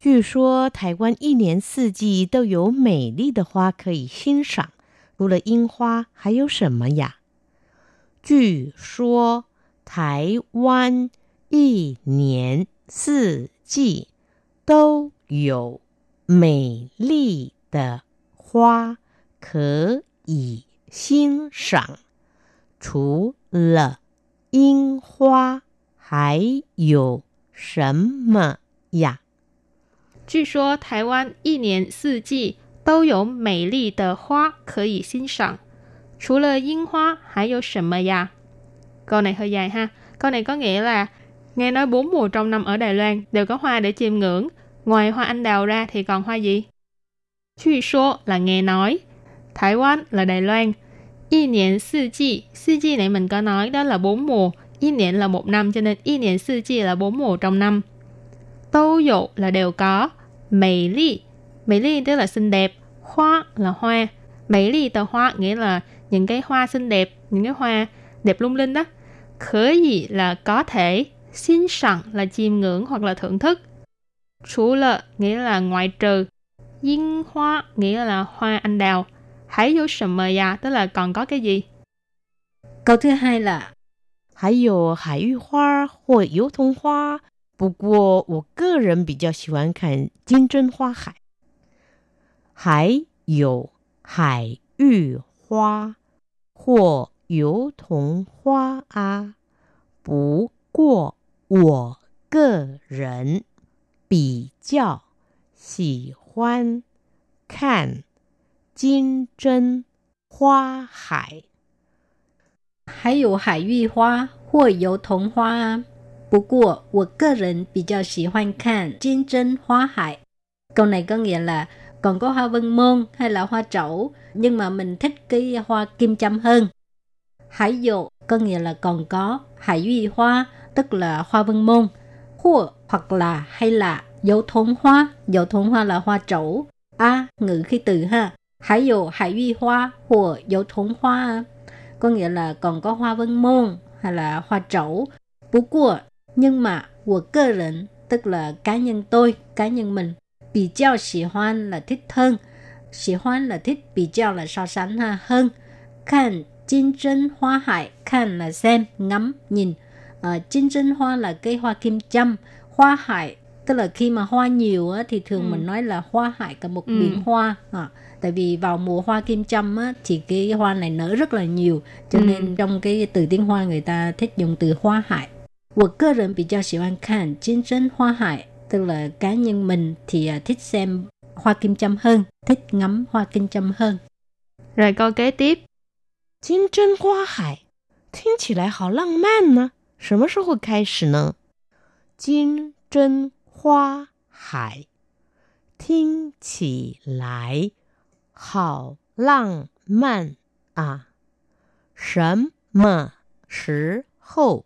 据说台湾一年四季都有美丽的花可以欣赏，除了樱花，还有什么呀？据说台湾一年四季都有美丽的花可以欣赏，除了樱花，还有什么呀？据说台湾一年四季都有美丽的花可以欣赏。除了樱花还有什么呀? Câu này hơi dài ha. Câu này có nghĩa là nghe nói bốn mùa trong năm ở Đài Loan đều có hoa để chiêm ngưỡng. Ngoài hoa anh đào ra thì còn hoa gì? Chuyên số là nghe nói. Thái Quan là Đài Loan. Y niên sư chi. Sư chi này mình có nói đó là bốn mùa. Y niên là một năm cho nên y niên sư chi là bốn mùa trong năm. Tô dụ là đều có. Mỹ ly. Mỹ ly tức là xinh đẹp. Hoa là hoa. Mỹ ly tờ hoa nghĩa là những cái hoa xinh đẹp, những cái hoa đẹp lung linh đó. Khởi gì là có thể. Xin sẵn là chiêm ngưỡng hoặc là thưởng thức. Chủ lợ nghĩa là ngoại trừ. Yên hoa nghĩa là hoa anh đào. Hãy vô sầm mờ ya tức là còn có cái gì? Câu thứ hai là 还有海芋花或油桐花。 不过我个人比较喜欢看金针花海。还有海芋花或油桐花啊。不过我个人比较喜欢看金针花海。还有海芋花或油桐花啊。不过我个人比较喜欢看金针花海。Câu này có nghĩa là còn có hoa vân môn hay là hoa trẩu nhưng mà mình thích cái hoa kim châm hơn. Hải dụ có nghĩa là còn có hải uy hoa tức là hoa vân môn. Hua hoặc là hay là dấu thốn hoa, dấu thốn hoa là hoa trẩu. A, ngữ khi từ ha. Hải dụ hải uy hoa của dấu thốn hoa. Có nghĩa là còn có hoa vân môn hay là hoa trẩu. Bú của, nhưng mà của cơ rỉnh, tức là cá nhân tôi, cá nhân mình. Bị giao xỉ hoan là thích hơn. Xỉ hoan là thích, bị giao là so sánh ha, hơn. Khăn Chinh chân hoa hải, khăn là xem, ngắm, nhìn. À, chinh chân hoa là cây hoa kim châm. Hoa hải, tức là khi mà hoa nhiều á, thì thường ừ. mình nói là hoa hải cả một ừ. biển hoa. À, tại vì vào mùa hoa kim châm á, thì cái hoa này nở rất là nhiều. Cho ừ. nên trong cái từ tiếng hoa người ta thích dùng từ hoa hải. 我个人比较喜欢看金针花海, tức là cá nhân mình thì thích xem hoa kim châm hơn, thích ngắm hoa kim châm hơn. Rồi câu kế tiếp, 金针花海，听起来好浪漫呢。什么时候开始呢？金针花海，听起来好浪漫啊！什么时候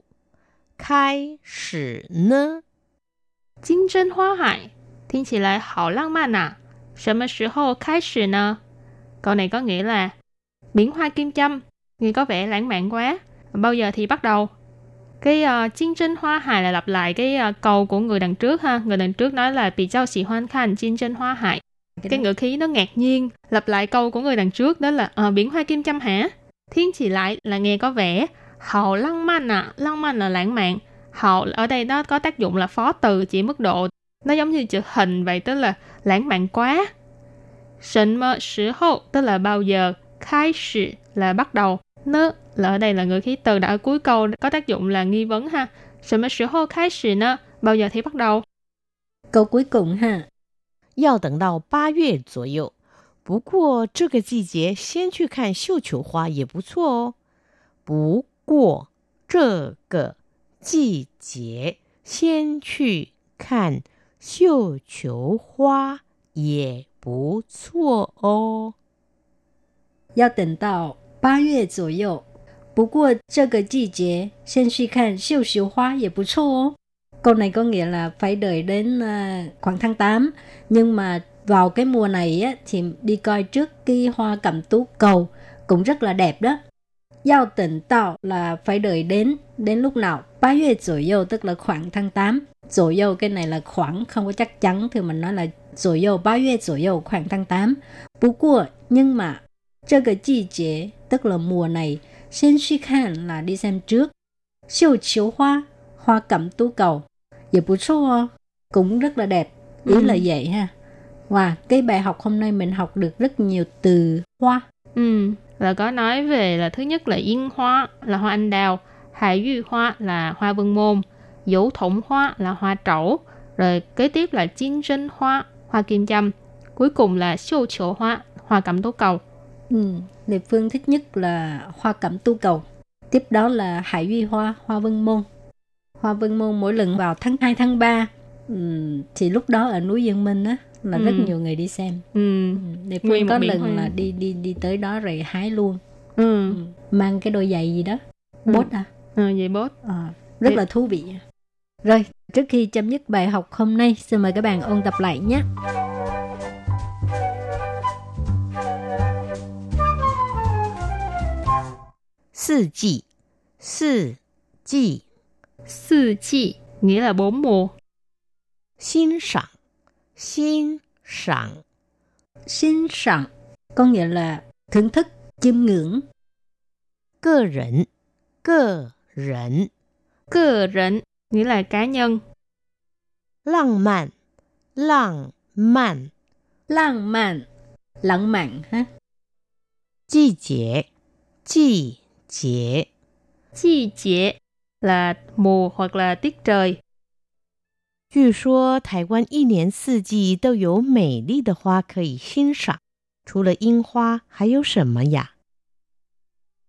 开始呢？金针花海，听起来好浪漫呐！什么时候开始呢？Câu này có nghĩa là biển hoa kim châm nghe có vẻ lãng mạn quá bao giờ thì bắt đầu cái uh, chiến tranh hoa hài là lặp lại cái uh, câu của người đằng trước ha người đằng trước nói là bị giao sĩ hoan khanh chiến tranh hoa hài cái ngữ khí nó ngạc nhiên lặp lại câu của người đằng trước đó là uh, biển hoa kim châm hả thiên chỉ lại là nghe có vẻ hậu lăng man à lăng man là lãng mạn hậu ở đây nó có tác dụng là phó từ chỉ mức độ nó giống như chữ hình vậy tức là lãng mạn quá Sịnh mơ sử hậu tức là bao giờ khai sử là bắt đầu nơ là ở đây là ngữ khí từ đã ở cuối câu có tác dụng là nghi vấn ha Sịnh mơ sử hậu khai sử nơ bao giờ thì bắt đầu câu cuối cùng ha 要等到八月左右。不过这个季节先去看绣球花也不错哦。不 过这个季节先去看绣球花也不错哦。要等到八月左右。不过这个季节先去看绣球花也不错哦。Câu này có nghĩa là phải đợi đến uh, khoảng tháng 8 nhưng mà vào cái mùa này á, thì đi coi trước cái hoa cẩm tú cầu cũng rất là đẹp đó. giao tình tạo là phải đợi đến đến lúc nào? Ba vê rồi dầu tức là khoảng tháng 8 dầu cái này là khoảng không có chắc chắn thì mình nói là rồi vô ba dầu rồi dầu khoảng tháng 8 Bú cua nhưng mà Chơ cái chi chế tức là mùa này Xin suy khan là đi xem trước. Siêu chiếu hoa Hoa cẩm tú cầu. Cũng rất là đẹp. Ý ừ. là vậy ha. Và wow, cái bài học hôm nay mình học được rất nhiều từ hoa. Ừ là có nói về là thứ nhất là yên hoa là hoa anh đào, hải duy hoa là hoa vân môn, dấu thủng hoa là hoa trẩu, rồi kế tiếp là chín sinh hoa, hoa kim châm, cuối cùng là siêu chiều hoa, hoa cẩm tú cầu. Ừ, Lê Phương thích nhất là hoa cẩm tu cầu. Tiếp đó là hải duy hoa, hoa vân môn. Hoa vân môn mỗi lần vào tháng 2, tháng 3 ừ, thì lúc đó ở núi Dương Minh á là ừ. rất nhiều người đi xem. Ừ. Lê Phương có lần hoa. là đi đi đi tới đó rồi hái luôn. Ừ. ừ. Mang cái đôi giày gì đó. Ừ. Bốt à? Ừ, giày bốt. À, rất Để... là thú vị. Rồi, trước khi chấm dứt bài học hôm nay, xin mời các bạn ôn tập lại nhé. 四季，四季，四季 nghĩa là bốn mùa. 欣赏， Xin sẵn Xin sẵn có nghĩa là thưởng thức, chiêm ngưỡng. Cơ rỉnh Cơ rỉnh Cơ rỉnh nghĩa là cá nhân. Lăng mạn Lăng mạn Lăng mạn Lãng mạn ha. Chi chế Chi chế Chi chế là mùa hoặc là tiết trời. 据说台湾一年四季都有美丽的花可以欣赏，除了樱花还有什么呀？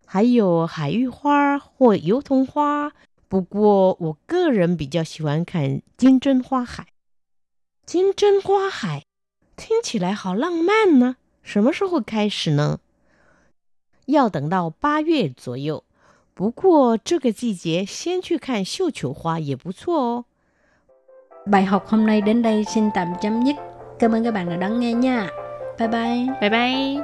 还有海芋花或油桐花。不过我个人比较喜欢看金针花海。金针花海听起来好浪漫呢，什么时候开始呢？要等到八月左右。不过这个季节先去看绣球花也不错哦。Bài học hôm nay đến đây xin tạm chấm dứt. Cảm ơn các bạn đã đón nghe nha. Bye bye. Bye bye.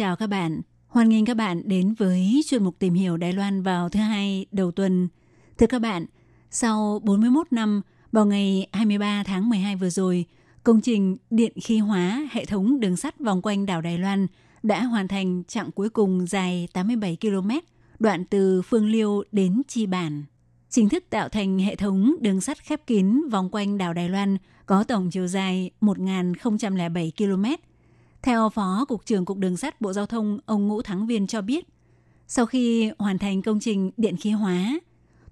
Chào các bạn. Hoan nghênh các bạn đến với chuyên mục tìm hiểu Đài Loan vào thứ hai đầu tuần. Thưa các bạn, sau 41 năm, vào ngày 23 tháng 12 vừa rồi, công trình điện khí hóa hệ thống đường sắt vòng quanh đảo Đài Loan đã hoàn thành chặng cuối cùng dài 87 km, đoạn từ Phương Liêu đến Chi Bản. Chính thức tạo thành hệ thống đường sắt khép kín vòng quanh đảo Đài Loan có tổng chiều dài 1.007 km – theo Phó Cục trưởng Cục Đường sắt Bộ Giao thông ông Ngũ Thắng Viên cho biết, sau khi hoàn thành công trình điện khí hóa,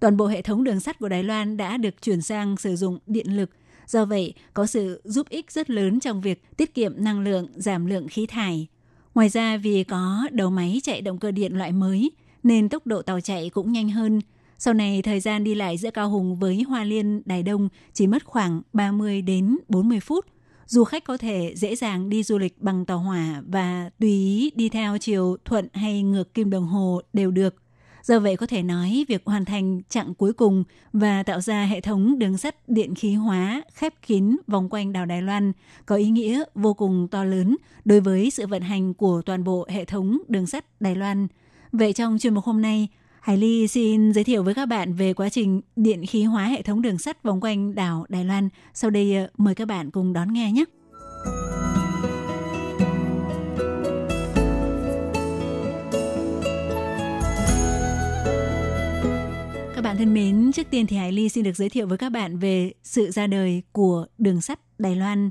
toàn bộ hệ thống đường sắt của Đài Loan đã được chuyển sang sử dụng điện lực. Do vậy, có sự giúp ích rất lớn trong việc tiết kiệm năng lượng, giảm lượng khí thải. Ngoài ra, vì có đầu máy chạy động cơ điện loại mới, nên tốc độ tàu chạy cũng nhanh hơn. Sau này, thời gian đi lại giữa Cao Hùng với Hoa Liên, Đài Đông chỉ mất khoảng 30 đến 40 phút – du khách có thể dễ dàng đi du lịch bằng tàu hỏa và tùy ý đi theo chiều thuận hay ngược kim đồng hồ đều được. Do vậy có thể nói việc hoàn thành chặng cuối cùng và tạo ra hệ thống đường sắt điện khí hóa khép kín vòng quanh đảo Đài Loan có ý nghĩa vô cùng to lớn đối với sự vận hành của toàn bộ hệ thống đường sắt Đài Loan. Vậy trong chuyên mục hôm nay, Hải Ly xin giới thiệu với các bạn về quá trình điện khí hóa hệ thống đường sắt vòng quanh đảo Đài Loan. Sau đây ờ, mời các bạn cùng đón nghe nhé. Các bạn thân mến, trước tiên thì Hải Ly xin được giới thiệu với các bạn về sự ra đời của đường sắt Đài Loan.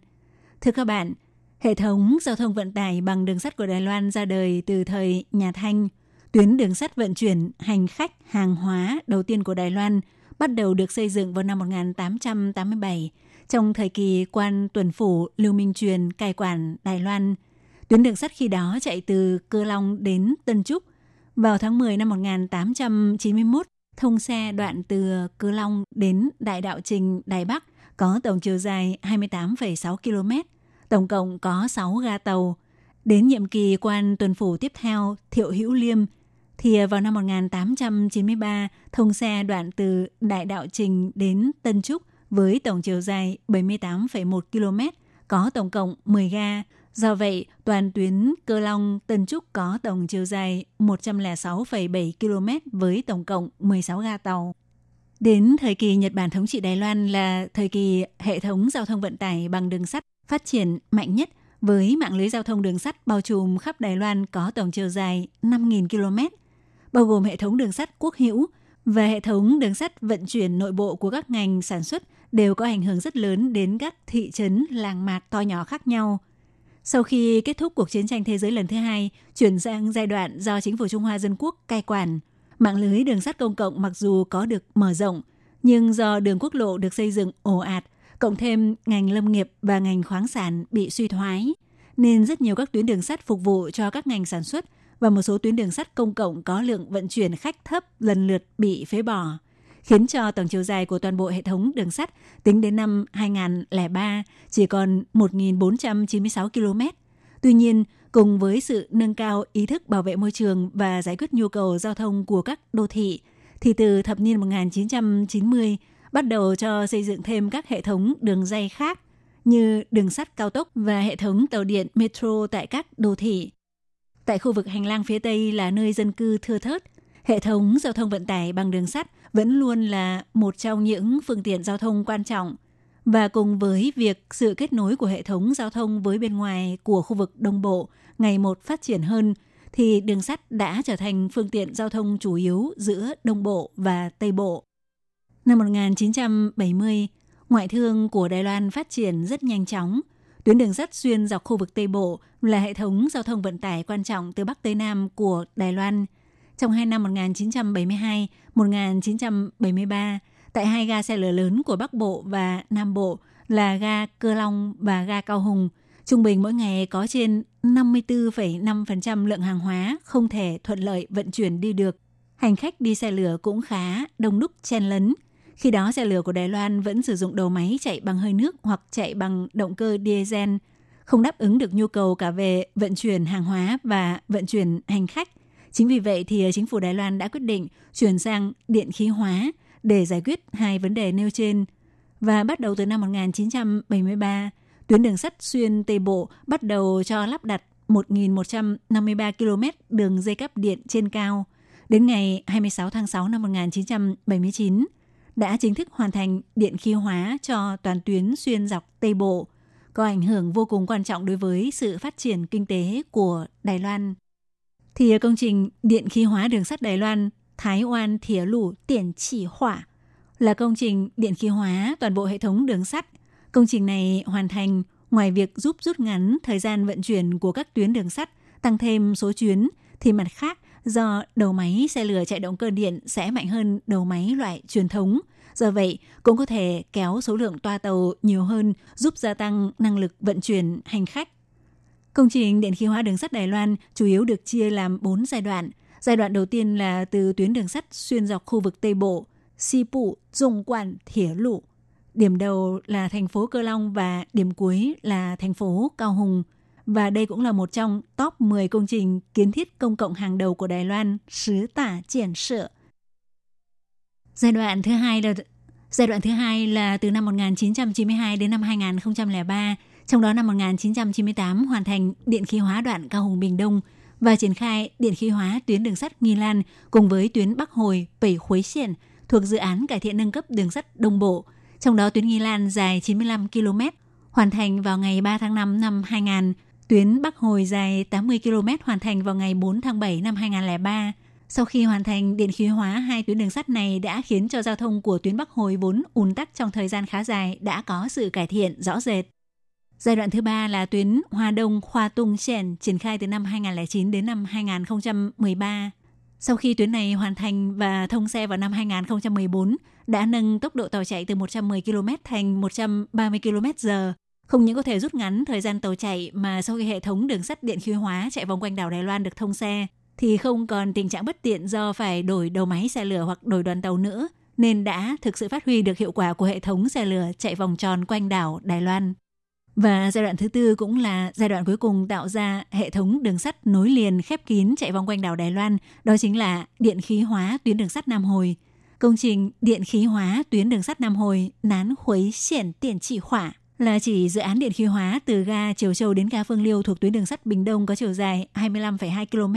Thưa các bạn, hệ thống giao thông vận tải bằng đường sắt của Đài Loan ra đời từ thời nhà Thanh – Tuyến đường sắt vận chuyển hành khách hàng hóa đầu tiên của Đài Loan bắt đầu được xây dựng vào năm 1887 trong thời kỳ quan tuần phủ Lưu Minh Truyền cai quản Đài Loan. Tuyến đường sắt khi đó chạy từ Cơ Long đến Tân Trúc. Vào tháng 10 năm 1891, thông xe đoạn từ Cơ Long đến Đại Đạo Trình Đài Bắc có tổng chiều dài 28,6 km. Tổng cộng có 6 ga tàu. Đến nhiệm kỳ quan tuần phủ tiếp theo, Thiệu Hữu Liêm thì vào năm 1893 thông xe đoạn từ Đại Đạo Trình đến Tân Trúc với tổng chiều dài 78,1 km, có tổng cộng 10 ga. Do vậy, toàn tuyến Cơ Long Tân Trúc có tổng chiều dài 106,7 km với tổng cộng 16 ga tàu. Đến thời kỳ Nhật Bản thống trị Đài Loan là thời kỳ hệ thống giao thông vận tải bằng đường sắt phát triển mạnh nhất với mạng lưới giao thông đường sắt bao trùm khắp Đài Loan có tổng chiều dài 5.000 km bao gồm hệ thống đường sắt quốc hữu và hệ thống đường sắt vận chuyển nội bộ của các ngành sản xuất đều có ảnh hưởng rất lớn đến các thị trấn, làng mạc to nhỏ khác nhau. Sau khi kết thúc cuộc chiến tranh thế giới lần thứ hai, chuyển sang giai đoạn do chính phủ Trung Hoa Dân Quốc cai quản, mạng lưới đường sắt công cộng mặc dù có được mở rộng, nhưng do đường quốc lộ được xây dựng ồ ạt, cộng thêm ngành lâm nghiệp và ngành khoáng sản bị suy thoái, nên rất nhiều các tuyến đường sắt phục vụ cho các ngành sản xuất và một số tuyến đường sắt công cộng có lượng vận chuyển khách thấp lần lượt bị phế bỏ, khiến cho tổng chiều dài của toàn bộ hệ thống đường sắt tính đến năm 2003 chỉ còn 1.496 km. Tuy nhiên, cùng với sự nâng cao ý thức bảo vệ môi trường và giải quyết nhu cầu giao thông của các đô thị, thì từ thập niên 1990 bắt đầu cho xây dựng thêm các hệ thống đường dây khác như đường sắt cao tốc và hệ thống tàu điện metro tại các đô thị. Tại khu vực hành lang phía Tây là nơi dân cư thưa thớt, hệ thống giao thông vận tải bằng đường sắt vẫn luôn là một trong những phương tiện giao thông quan trọng và cùng với việc sự kết nối của hệ thống giao thông với bên ngoài của khu vực Đông Bộ ngày một phát triển hơn thì đường sắt đã trở thành phương tiện giao thông chủ yếu giữa Đông Bộ và Tây Bộ. Năm 1970, ngoại thương của Đài Loan phát triển rất nhanh chóng. Tuyến đường sắt xuyên dọc khu vực Tây Bộ là hệ thống giao thông vận tải quan trọng từ Bắc tới Nam của Đài Loan. Trong hai năm 1972-1973, tại hai ga xe lửa lớn của Bắc Bộ và Nam Bộ là ga Cơ Long và ga Cao Hùng, trung bình mỗi ngày có trên 54,5% lượng hàng hóa không thể thuận lợi vận chuyển đi được. Hành khách đi xe lửa cũng khá đông đúc chen lấn – khi đó xe lửa của Đài Loan vẫn sử dụng đầu máy chạy bằng hơi nước hoặc chạy bằng động cơ diesel, không đáp ứng được nhu cầu cả về vận chuyển hàng hóa và vận chuyển hành khách. Chính vì vậy thì chính phủ Đài Loan đã quyết định chuyển sang điện khí hóa để giải quyết hai vấn đề nêu trên. Và bắt đầu từ năm 1973, tuyến đường sắt xuyên Tây Bộ bắt đầu cho lắp đặt 1.153 km đường dây cáp điện trên cao. Đến ngày 26 tháng 6 năm 1979, đã chính thức hoàn thành điện khí hóa cho toàn tuyến xuyên dọc Tây Bộ, có ảnh hưởng vô cùng quan trọng đối với sự phát triển kinh tế của Đài Loan. Thì công trình điện khí hóa đường sắt Đài Loan Thái Oan Thỉa Lũ Tiền Chỉ Hỏa là công trình điện khí hóa toàn bộ hệ thống đường sắt. Công trình này hoàn thành ngoài việc giúp rút ngắn thời gian vận chuyển của các tuyến đường sắt, tăng thêm số chuyến, thì mặt khác do đầu máy xe lửa chạy động cơ điện sẽ mạnh hơn đầu máy loại truyền thống. Do vậy, cũng có thể kéo số lượng toa tàu nhiều hơn, giúp gia tăng năng lực vận chuyển hành khách. Công trình điện khí hóa đường sắt Đài Loan chủ yếu được chia làm 4 giai đoạn. Giai đoạn đầu tiên là từ tuyến đường sắt xuyên dọc khu vực Tây Bộ, Si Bụ, Dung Quản, Thỉa Lụ. Điểm đầu là thành phố Cơ Long và điểm cuối là thành phố Cao Hùng – và đây cũng là một trong top 10 công trình kiến thiết công cộng hàng đầu của Đài Loan, sứ tả triển sự. Giai đoạn thứ hai là giai đoạn thứ hai là từ năm 1992 đến năm 2003, trong đó năm 1998 hoàn thành điện khí hóa đoạn Cao Hùng Bình Đông và triển khai điện khí hóa tuyến đường sắt Nghi Lan cùng với tuyến Bắc Hồi Bảy Khuấy Xiển thuộc dự án cải thiện nâng cấp đường sắt đồng Bộ. Trong đó tuyến Nghi Lan dài 95 km, hoàn thành vào ngày 3 tháng 5 năm 2000 Tuyến Bắc Hồi dài 80 km hoàn thành vào ngày 4 tháng 7 năm 2003. Sau khi hoàn thành điện khí hóa, hai tuyến đường sắt này đã khiến cho giao thông của tuyến Bắc Hồi vốn ùn tắc trong thời gian khá dài đã có sự cải thiện rõ rệt. Giai đoạn thứ ba là tuyến Hoa Đông Khoa Tung Chèn triển khai từ năm 2009 đến năm 2013. Sau khi tuyến này hoàn thành và thông xe vào năm 2014, đã nâng tốc độ tàu chạy từ 110 km thành 130 km h không những có thể rút ngắn thời gian tàu chạy mà sau khi hệ thống đường sắt điện khí hóa chạy vòng quanh đảo Đài Loan được thông xe thì không còn tình trạng bất tiện do phải đổi đầu máy xe lửa hoặc đổi đoàn tàu nữa nên đã thực sự phát huy được hiệu quả của hệ thống xe lửa chạy vòng tròn quanh đảo Đài Loan. Và giai đoạn thứ tư cũng là giai đoạn cuối cùng tạo ra hệ thống đường sắt nối liền khép kín chạy vòng quanh đảo Đài Loan, đó chính là điện khí hóa tuyến đường sắt Nam Hồi. Công trình điện khí hóa tuyến đường sắt Nam Hồi nán khuấy xiển tiền trị hỏa là chỉ dự án điện khí hóa từ ga Triều Châu đến ga Phương Liêu thuộc tuyến đường sắt Bình Đông có chiều dài 25,2 km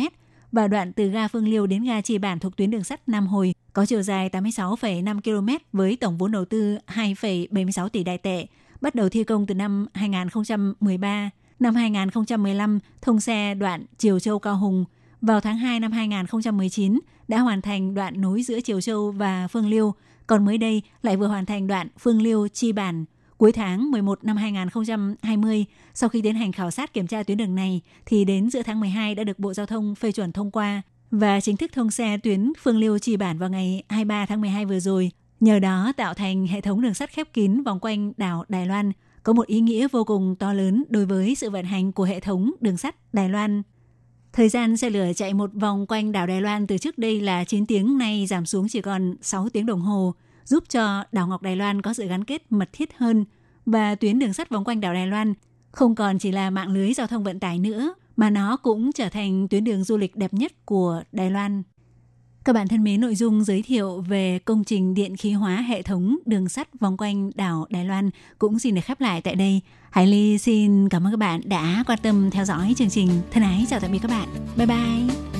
và đoạn từ ga Phương Liêu đến ga Trì Bản thuộc tuyến đường sắt Nam Hồi có chiều dài 86,5 km với tổng vốn đầu tư 2,76 tỷ đại tệ, bắt đầu thi công từ năm 2013. Năm 2015, thông xe đoạn Triều Châu Cao Hùng. Vào tháng 2 năm 2019, đã hoàn thành đoạn nối giữa Triều Châu và Phương Liêu, còn mới đây lại vừa hoàn thành đoạn Phương Liêu Chi Bản – Cuối tháng 11 năm 2020, sau khi tiến hành khảo sát kiểm tra tuyến đường này, thì đến giữa tháng 12 đã được Bộ Giao thông phê chuẩn thông qua và chính thức thông xe tuyến Phương Liêu Trì Bản vào ngày 23 tháng 12 vừa rồi. Nhờ đó tạo thành hệ thống đường sắt khép kín vòng quanh đảo Đài Loan, có một ý nghĩa vô cùng to lớn đối với sự vận hành của hệ thống đường sắt Đài Loan. Thời gian xe lửa chạy một vòng quanh đảo Đài Loan từ trước đây là 9 tiếng nay giảm xuống chỉ còn 6 tiếng đồng hồ – giúp cho đảo Ngọc Đài Loan có sự gắn kết mật thiết hơn và tuyến đường sắt vòng quanh đảo Đài Loan không còn chỉ là mạng lưới giao thông vận tải nữa mà nó cũng trở thành tuyến đường du lịch đẹp nhất của Đài Loan. Các bạn thân mến, nội dung giới thiệu về công trình điện khí hóa hệ thống đường sắt vòng quanh đảo Đài Loan cũng xin được khép lại tại đây. Hải Ly xin cảm ơn các bạn đã quan tâm theo dõi chương trình. Thân ái chào tạm biệt các bạn. Bye bye.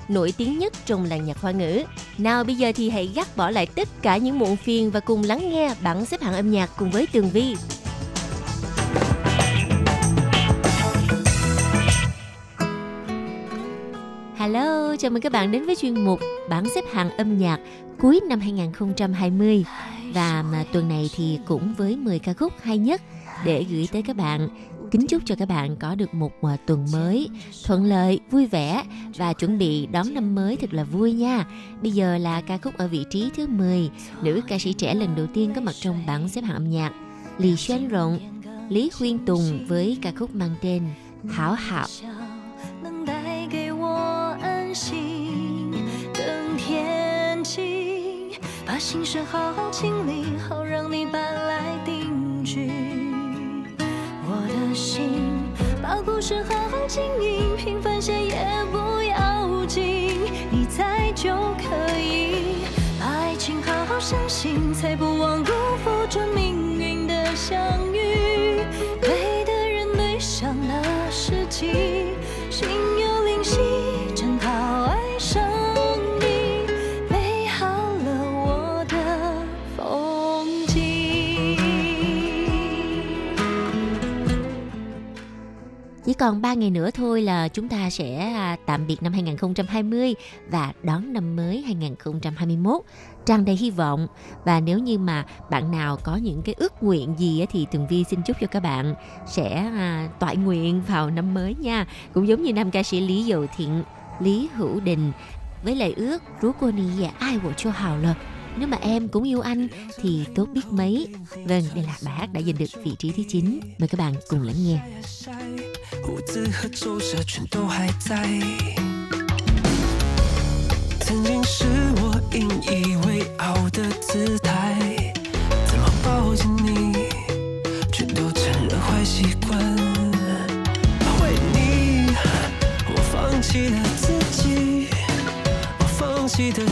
nổi tiếng nhất trong làng nhạc hoa ngữ. Nào bây giờ thì hãy gác bỏ lại tất cả những muộn phiền và cùng lắng nghe bảng xếp hạng âm nhạc cùng với Tường Vi. Hello, chào mừng các bạn đến với chuyên mục bảng xếp hạng âm nhạc cuối năm 2020. Và mà tuần này thì cũng với 10 ca khúc hay nhất để gửi tới các bạn kính chúc cho các bạn có được một uh, tuần mới thuận lợi, vui vẻ và chuẩn bị đón năm mới thật là vui nha. Bây giờ là ca khúc ở vị trí thứ 10, nữ ca sĩ trẻ lần đầu tiên có mặt trong bảng xếp hạng âm nhạc. Lý Xuân Rộng, Lý Khuyên Tùng với ca khúc mang tên Hảo Hảo. 把心事好好清理， 故事好好经营，平凡些也不要紧，你在就可以。把爱情好好相信，才不枉辜负这命运的相遇。对的人，对上了时机。Chỉ còn 3 ngày nữa thôi là chúng ta sẽ à, tạm biệt năm 2020 và đón năm mới 2021 tràn đầy hy vọng. Và nếu như mà bạn nào có những cái ước nguyện gì thì Tường Vi xin chúc cho các bạn sẽ à, toại nguyện vào năm mới nha. Cũng giống như nam ca sĩ Lý Dầu Thiện Lý Hữu Đình với lời ước rú cô ni và ai của cho hào lờ? nếu mà em cũng yêu anh thì tốt biết mấy vâng đây là bài hát đã giành được vị trí thứ 9 mời các bạn cùng lắng nghe 胡子和皱褶全都还在。曾经是我引以为傲的姿态，怎么抱紧你，却都成了坏习惯。为你，我放弃了自己，我放弃的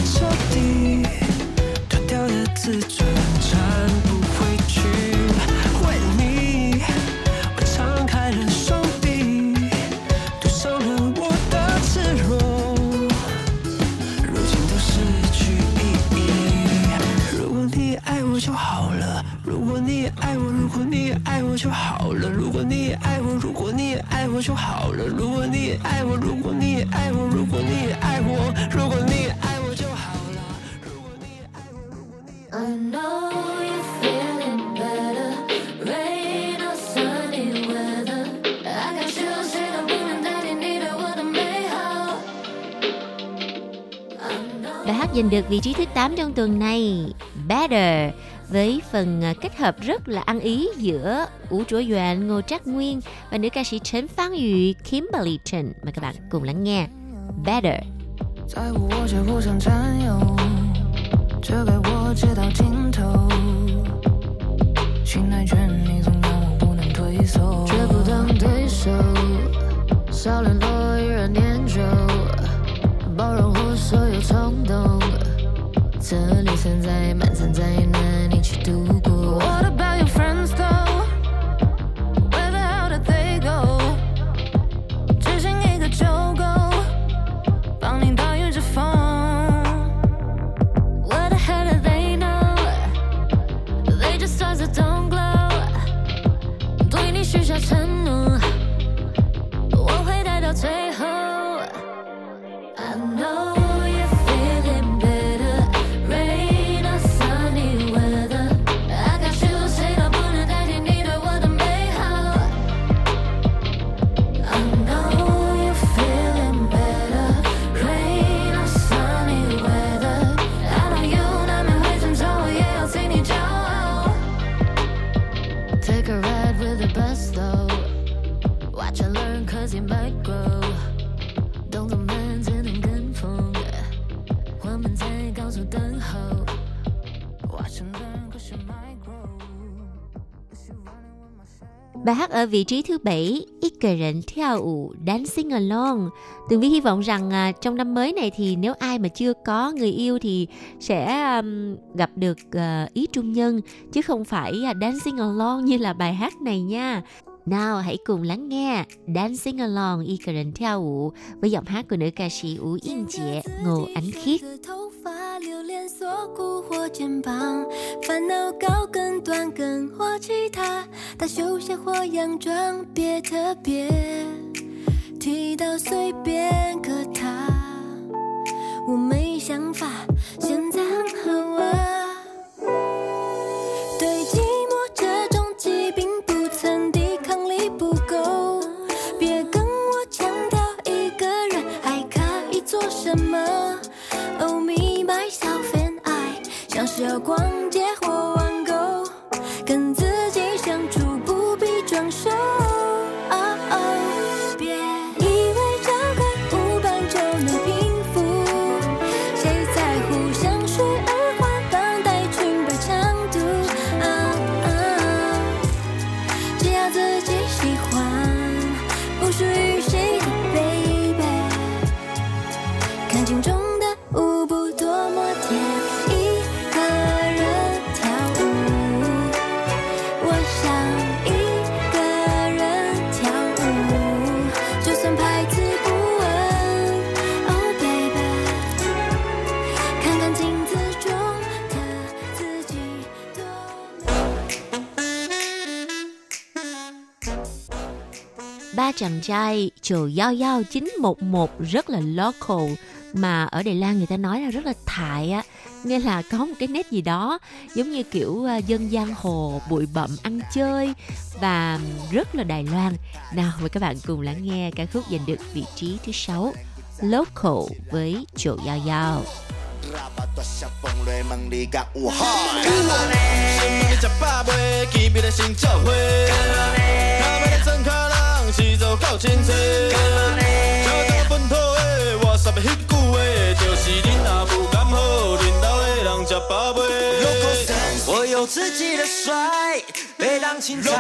giành được vị trí thứ 8 trong tuần này, Better với phần à, kết hợp rất là ăn ý giữa Ú Chúa Doan, Ngô Trác Nguyên và nữ ca sĩ Trấn Phan Yu, Kimberly Trần. Mời các bạn cùng lắng nghe Better. 在乎我却互相占有，这该我知道尽头。信赖权利总让我不能退缩，绝不当对手，少联络依然念旧，包容我 所有冲动。这里存在满长灾难，你去度过。What about your friends though? Where the hell did they go? 只剩一个就够，帮你挡雨着风。What the hell do they know? They just saw the don't glow，对你许下承诺，我会待到最后。Ở vị trí thứ bảy, Ikerin theo ủ Dancing Alone. Tường Vi hy vọng rằng à, trong năm mới này thì nếu ai mà chưa có người yêu thì sẽ um, gặp được uh, ý trung nhân chứ không phải uh, Dancing Alone như là bài hát này nha. Nào hãy cùng lắng nghe Dancing Along y cái人跳舞 với giọng hát của nữ ca sĩ Ú Yên Chị, Ngô Ánh Khiết. 留恋锁骨或肩膀，烦恼高跟短跟或其他，大袖下或洋装，别特别提到随便个他，我没想法，现在很好啊。 要逛街或网购，跟自己相处不必装熟。别以为找个舞伴就能平复，谁在乎香水、耳环、绑带、裙摆长度？只要自己喜欢，不属于谁 chàng trai Chồ Giao Giao 911 rất là local mà ở Đài Loan người ta nói là rất là thại á. Nghĩa là có một cái nét gì đó giống như kiểu uh, dân giang hồ bụi bặm ăn chơi và rất là Đài Loan. Nào mời các bạn cùng lắng nghe ca khúc giành được vị trí thứ sáu local với Chồ Giao Giao 是做够清晰，交到本土的，我三要迄句话，就是恁若不敢好，恁兜的人吃饱未？我有自己的帅，别当青菜，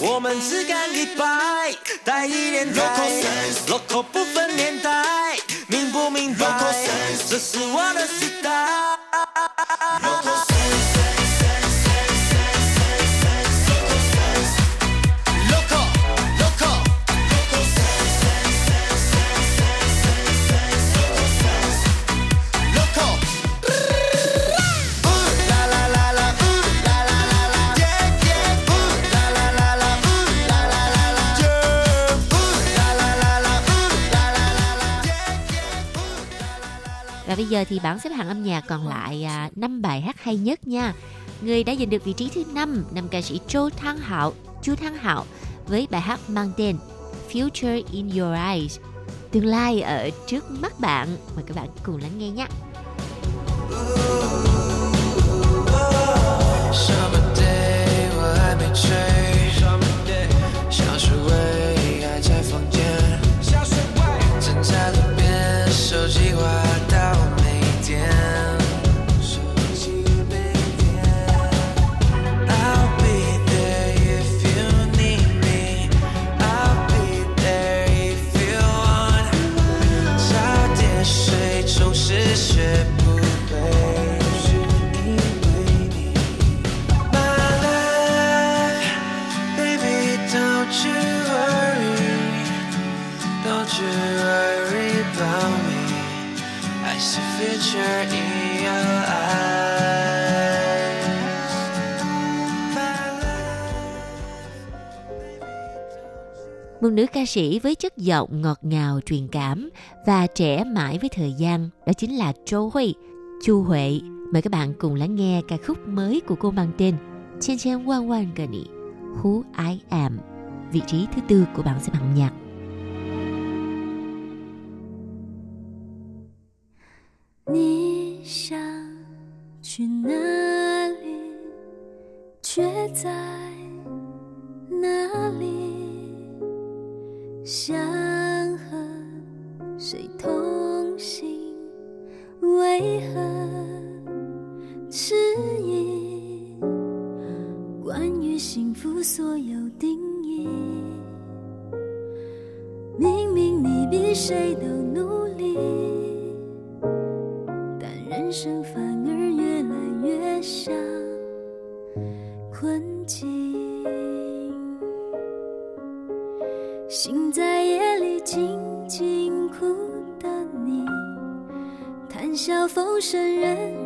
我们只干一拜，带一点台，local 不分年代，明不明白？这是我的时代。Và bây giờ thì bảng xếp hạng âm nhạc còn lại à, 5 bài hát hay nhất nha. Người đã giành được vị trí thứ 5 nằm ca sĩ Châu Thăng Hạo, Chu Thăng Hạo với bài hát mang tên Future in Your Eyes. Tương lai ở trước mắt bạn. Mời các bạn cùng lắng nghe nhé. Summer day will I be? một nữ ca sĩ với chất giọng ngọt ngào truyền cảm và trẻ mãi với thời gian, đó chính là Châu Huy, Chu Huệ. Mời các bạn cùng lắng nghe ca khúc mới của cô mang tên Chen Chen Wan Wan Gani, Who I Am, vị trí thứ tư của bảng xếp hạng nhạc. 你想去哪里，却在哪里？ 想和谁同行？为何迟疑？关于幸福所有定义。明明你比谁都努力，但人生风声任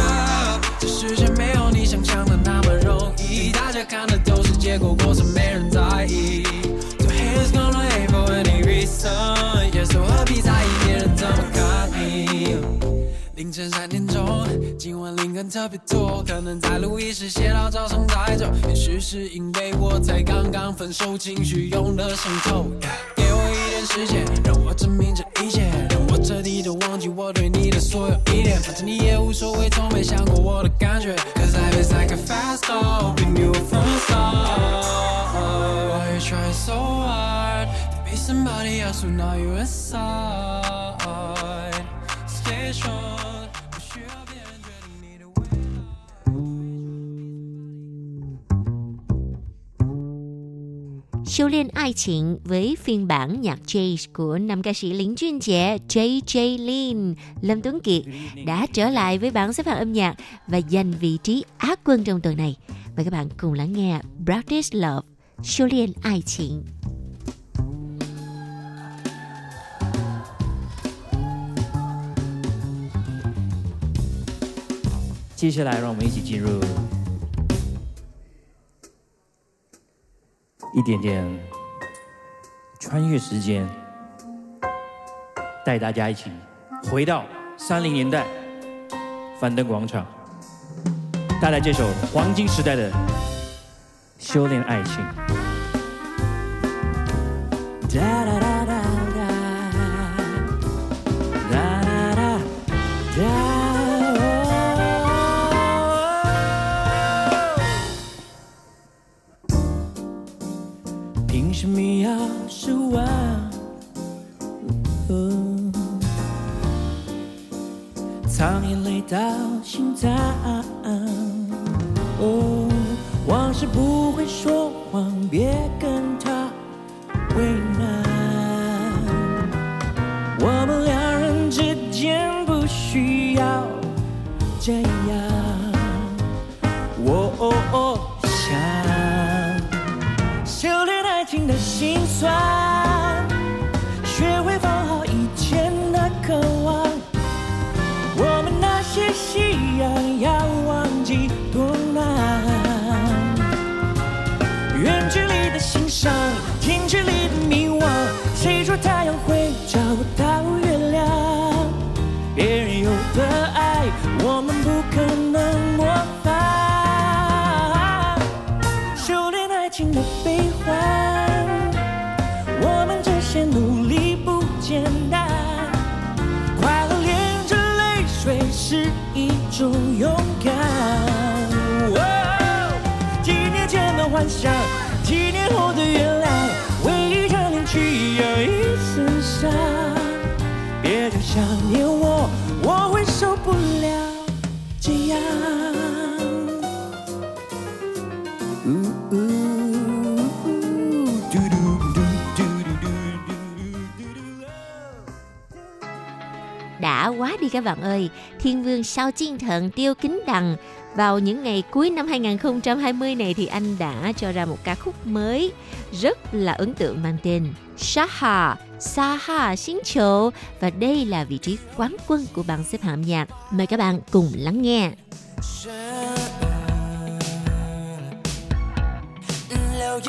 这世界没有你想象的那么容易，大家看的都是结果，过程没人在意。So here's gonna hate for any reason，yeah, so 何必在意别人怎么看你？凌晨三点钟，今晚灵感特别多，可能在录音室写到早上太久，也许是因为我才刚刚分手，情绪涌了上头。给我一点时间，让我证明这一切，彻底的忘记我对你的所有依恋，反正你也无所谓，从没想过我的感觉。Cause life is like a fast car, when you a first star. Why you trying so hard to be somebody else when now you inside? Stay strong，Siêu liên ai情với phiên bản nhạc jazz của nam ca sĩ lính chuyên trẻ JJ Lin, Lâm Tuấn Kiệt đã trở lại với bảng xếp hạng âm nhạc và giành vị trí á quân trong tuần này. Mời các bạn cùng lắng nghe Practice Love, Siêu liên ai情。接下来，让我们一起进入 一点点穿越时间，带大家一起回到三零年代樊登广场，带来这首黄金时代的《修炼爱情》。Sao Chiên Thận Tiêu Kính Đằng vào những ngày cuối năm 2020 này thì anh đã cho ra một ca khúc mới rất là ấn tượng mang tên Saha Saha Xin Chậu và đây là vị trí quán quân của bảng xếp hạng nhạc. Mời các bạn cùng lắng nghe. 留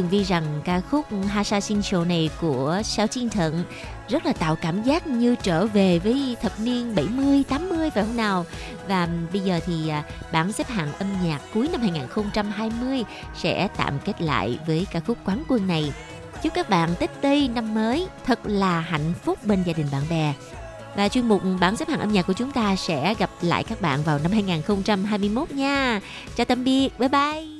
Tường Vi rằng ca khúc Hasa Sinh Show này của Sao Chiên Thận rất là tạo cảm giác như trở về với thập niên 70, 80 phải không nào? Và bây giờ thì à, bảng xếp hạng âm nhạc cuối năm 2020 sẽ tạm kết lại với ca khúc quán quân này. Chúc các bạn Tết Tây năm mới thật là hạnh phúc bên gia đình bạn bè. Và chuyên mục bảng xếp hạng âm nhạc của chúng ta sẽ gặp lại các bạn vào năm 2021 nha. Chào tạm biệt, bye bye.